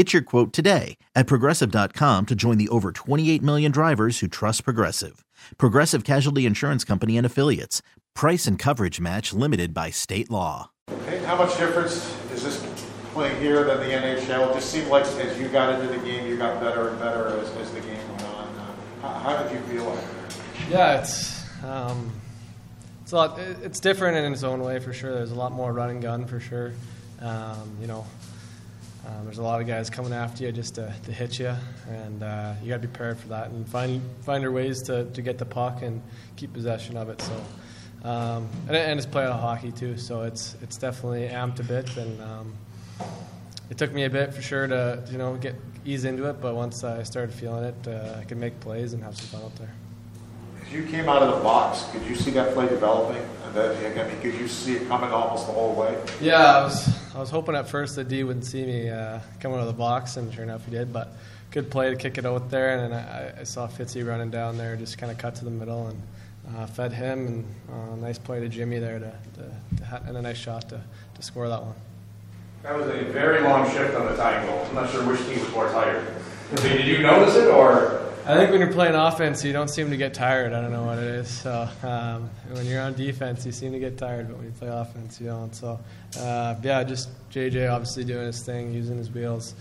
Get your quote today at progressive.com to join the over 28 million drivers who trust Progressive. Progressive Casualty Insurance Company and Affiliates. Price and coverage match limited by state law. Okay, how much difference is this playing here than the NHL? It just seemed like as you got into the game, you got better and better as, as the game went on. Uh, how, how did you feel like Yeah, it's um, it's a lot. It's different in its own way for sure. There's a lot more run and gun for sure. Um, you know, um, there's a lot of guys coming after you just to, to hit you, and uh, you got to be prepared for that and find find your ways to, to get the puck and keep possession of it. So, um, and, and it's playoff hockey too, so it's it's definitely amped a bit, and um, it took me a bit for sure to you know get ease into it. But once I started feeling it, uh, I could make plays and have some fun out there. As you came out of the box, could you see that play developing? I mean, could you see it coming almost the whole way? Yeah, I was I was hoping at first that D wouldn't see me uh, coming out of the box, and sure enough he did. But good play to kick it out there, and I, I saw Fitzy running down there, just kind of cut to the middle and uh, fed him, and uh, nice play to Jimmy there to, to, to and a nice shot to, to score that one. That was a very long shift on the tying goal. I'm not sure which team was more tired. Did you notice it, or I think when you're playing offense, you don't seem to get tired. I don't know what it is. So um, when you're on defense, you seem to get tired, but when you play offense, you don't. So uh, yeah, just JJ obviously doing his thing, using his wheels.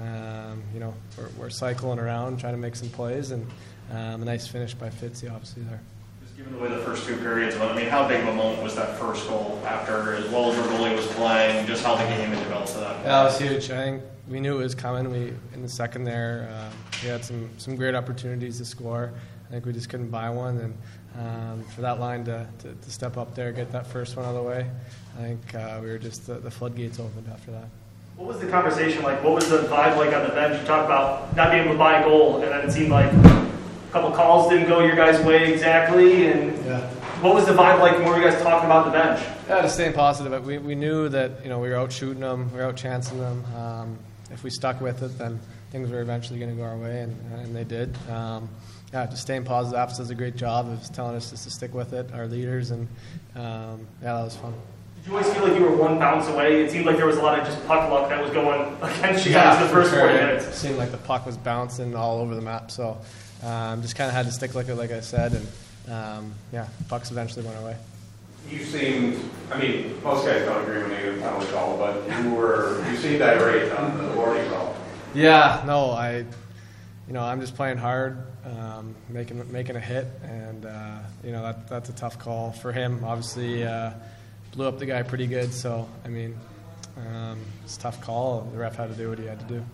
Um, you know, we're, we're, cycling around, trying to make some plays, and um, a nice finish by Fitzy, obviously there. Just given the way two periods But I mean, how big of a moment was that first goal after, as well as our goalie was playing, just how the game had developed to that? Yeah, it was huge. I think we knew it was coming. We in the second there, uh, we had some some great opportunities to score. I think we just couldn't buy one, and um, for that line to, to, to, step up there, get that first one out of the way, I think uh, we were just the, the, floodgates opened after that. What was the conversation like? What was the vibe like on the bench? You talked about not being able to buy a goal, and then it seemed like a couple calls didn't go your guys' way exactly, and. Yeah. What was the vibe like? What were you guys talking about the bench? Yeah, just staying positive. We, we knew that you know we were out shooting them, we were out chancing them. Um, if we stuck with it, then things were eventually going to go our way, and, and they did. Um, yeah, just staying positive. Apps does a great job of telling us just to stick with it, our leaders, and um, yeah, that was fun. Did you always feel like you were one bounce away? It seemed like there was a lot of just puck luck that was going against you guys yeah, the first sure. 40 minutes. It seemed like the puck was bouncing all over the map, so um, just kind of had to stick with it, like I said, and um, yeah, pucks eventually went away. way. You seemed, I mean, most guys don't agree when they get a penalty call, but you were, you seemed irate on the boarding call. Yeah, no, I, you know, I'm just playing hard, um, making making a hit, and uh, you know that that's a tough call for him. Obviously, uh, blew up the guy pretty good, so I mean, um, it's a tough call. The ref had to do what he had to do.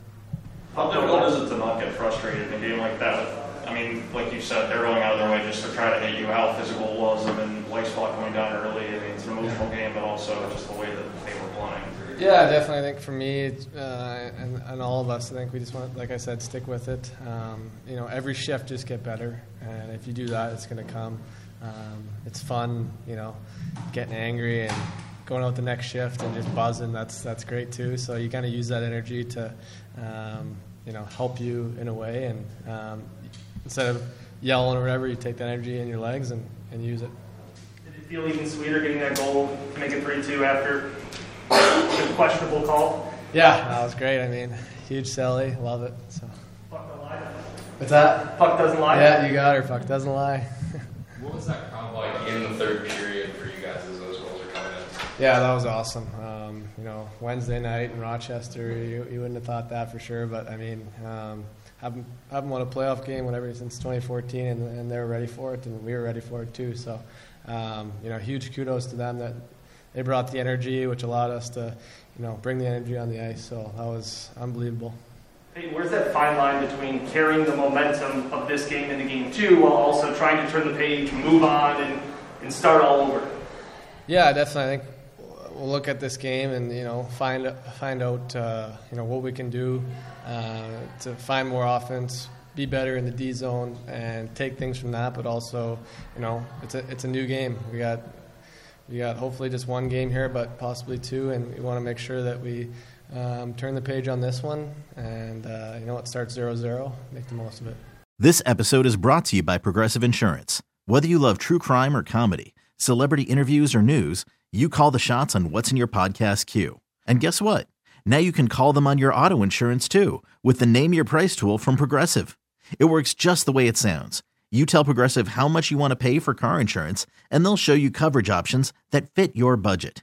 How difficult is it to not get frustrated in a game like that? I mean, like you said, they're going out of their way just to try to hit you. How physical it was, and then white spot going down early. I mean, it's an emotional yeah. game, but also just the way that they were playing. Yeah, definitely. I think for me uh, and, and all of us, I think we just want, like I said, stick with it. Um, you know, every shift just get better, and if you do that, it's going to come. Um, it's fun, you know, getting angry and going out the next shift and just buzzing. That's that's great too. So you kind of use that energy to, um, you know, help you in a way, and um, instead of yelling or whatever, you take that energy in your legs and, and use it. Did it feel even sweeter getting that goal to make it 3 2 after the questionable call? Yeah, that was great. I mean, huge Sally, love it. So. Puck don't lie. What's that? Puck doesn't lie. Yeah, you got her. Puck doesn't lie. What was that crowd like in the third period for you guys as those goals are coming in? Yeah, that was awesome. Um, you know, Wednesday night in Rochester, you, you wouldn't have thought that for sure, but I mean, um, haven't haven't won a playoff game whatever since 2014, and, and they were ready for it, and we were ready for it too. So um, you know, huge kudos to them that they brought the energy, which allowed us to, you know, bring the energy on the ice. So that was unbelievable. Where's that fine line between carrying the momentum of this game into game two while also trying to turn the page, move on, and, and start all over? Yeah, definitely. I think we'll look at this game and you know find find out uh, you know what we can do uh, to find more offense, be better in the D zone, and take things from that. But also, you know, it's a it's a new game. We got we got hopefully just one game here, but possibly two, and we want to make sure that we. Um, turn the page on this one, and uh, you know what? Starts 0 0. Make the most of it. This episode is brought to you by Progressive Insurance. Whether you love true crime or comedy, celebrity interviews or news, you call the shots on what's in your podcast queue. And guess what? Now you can call them on your auto insurance too with the Name Your Price tool from Progressive. It works just the way it sounds. You tell Progressive how much you want to pay for car insurance, and they'll show you coverage options that fit your budget.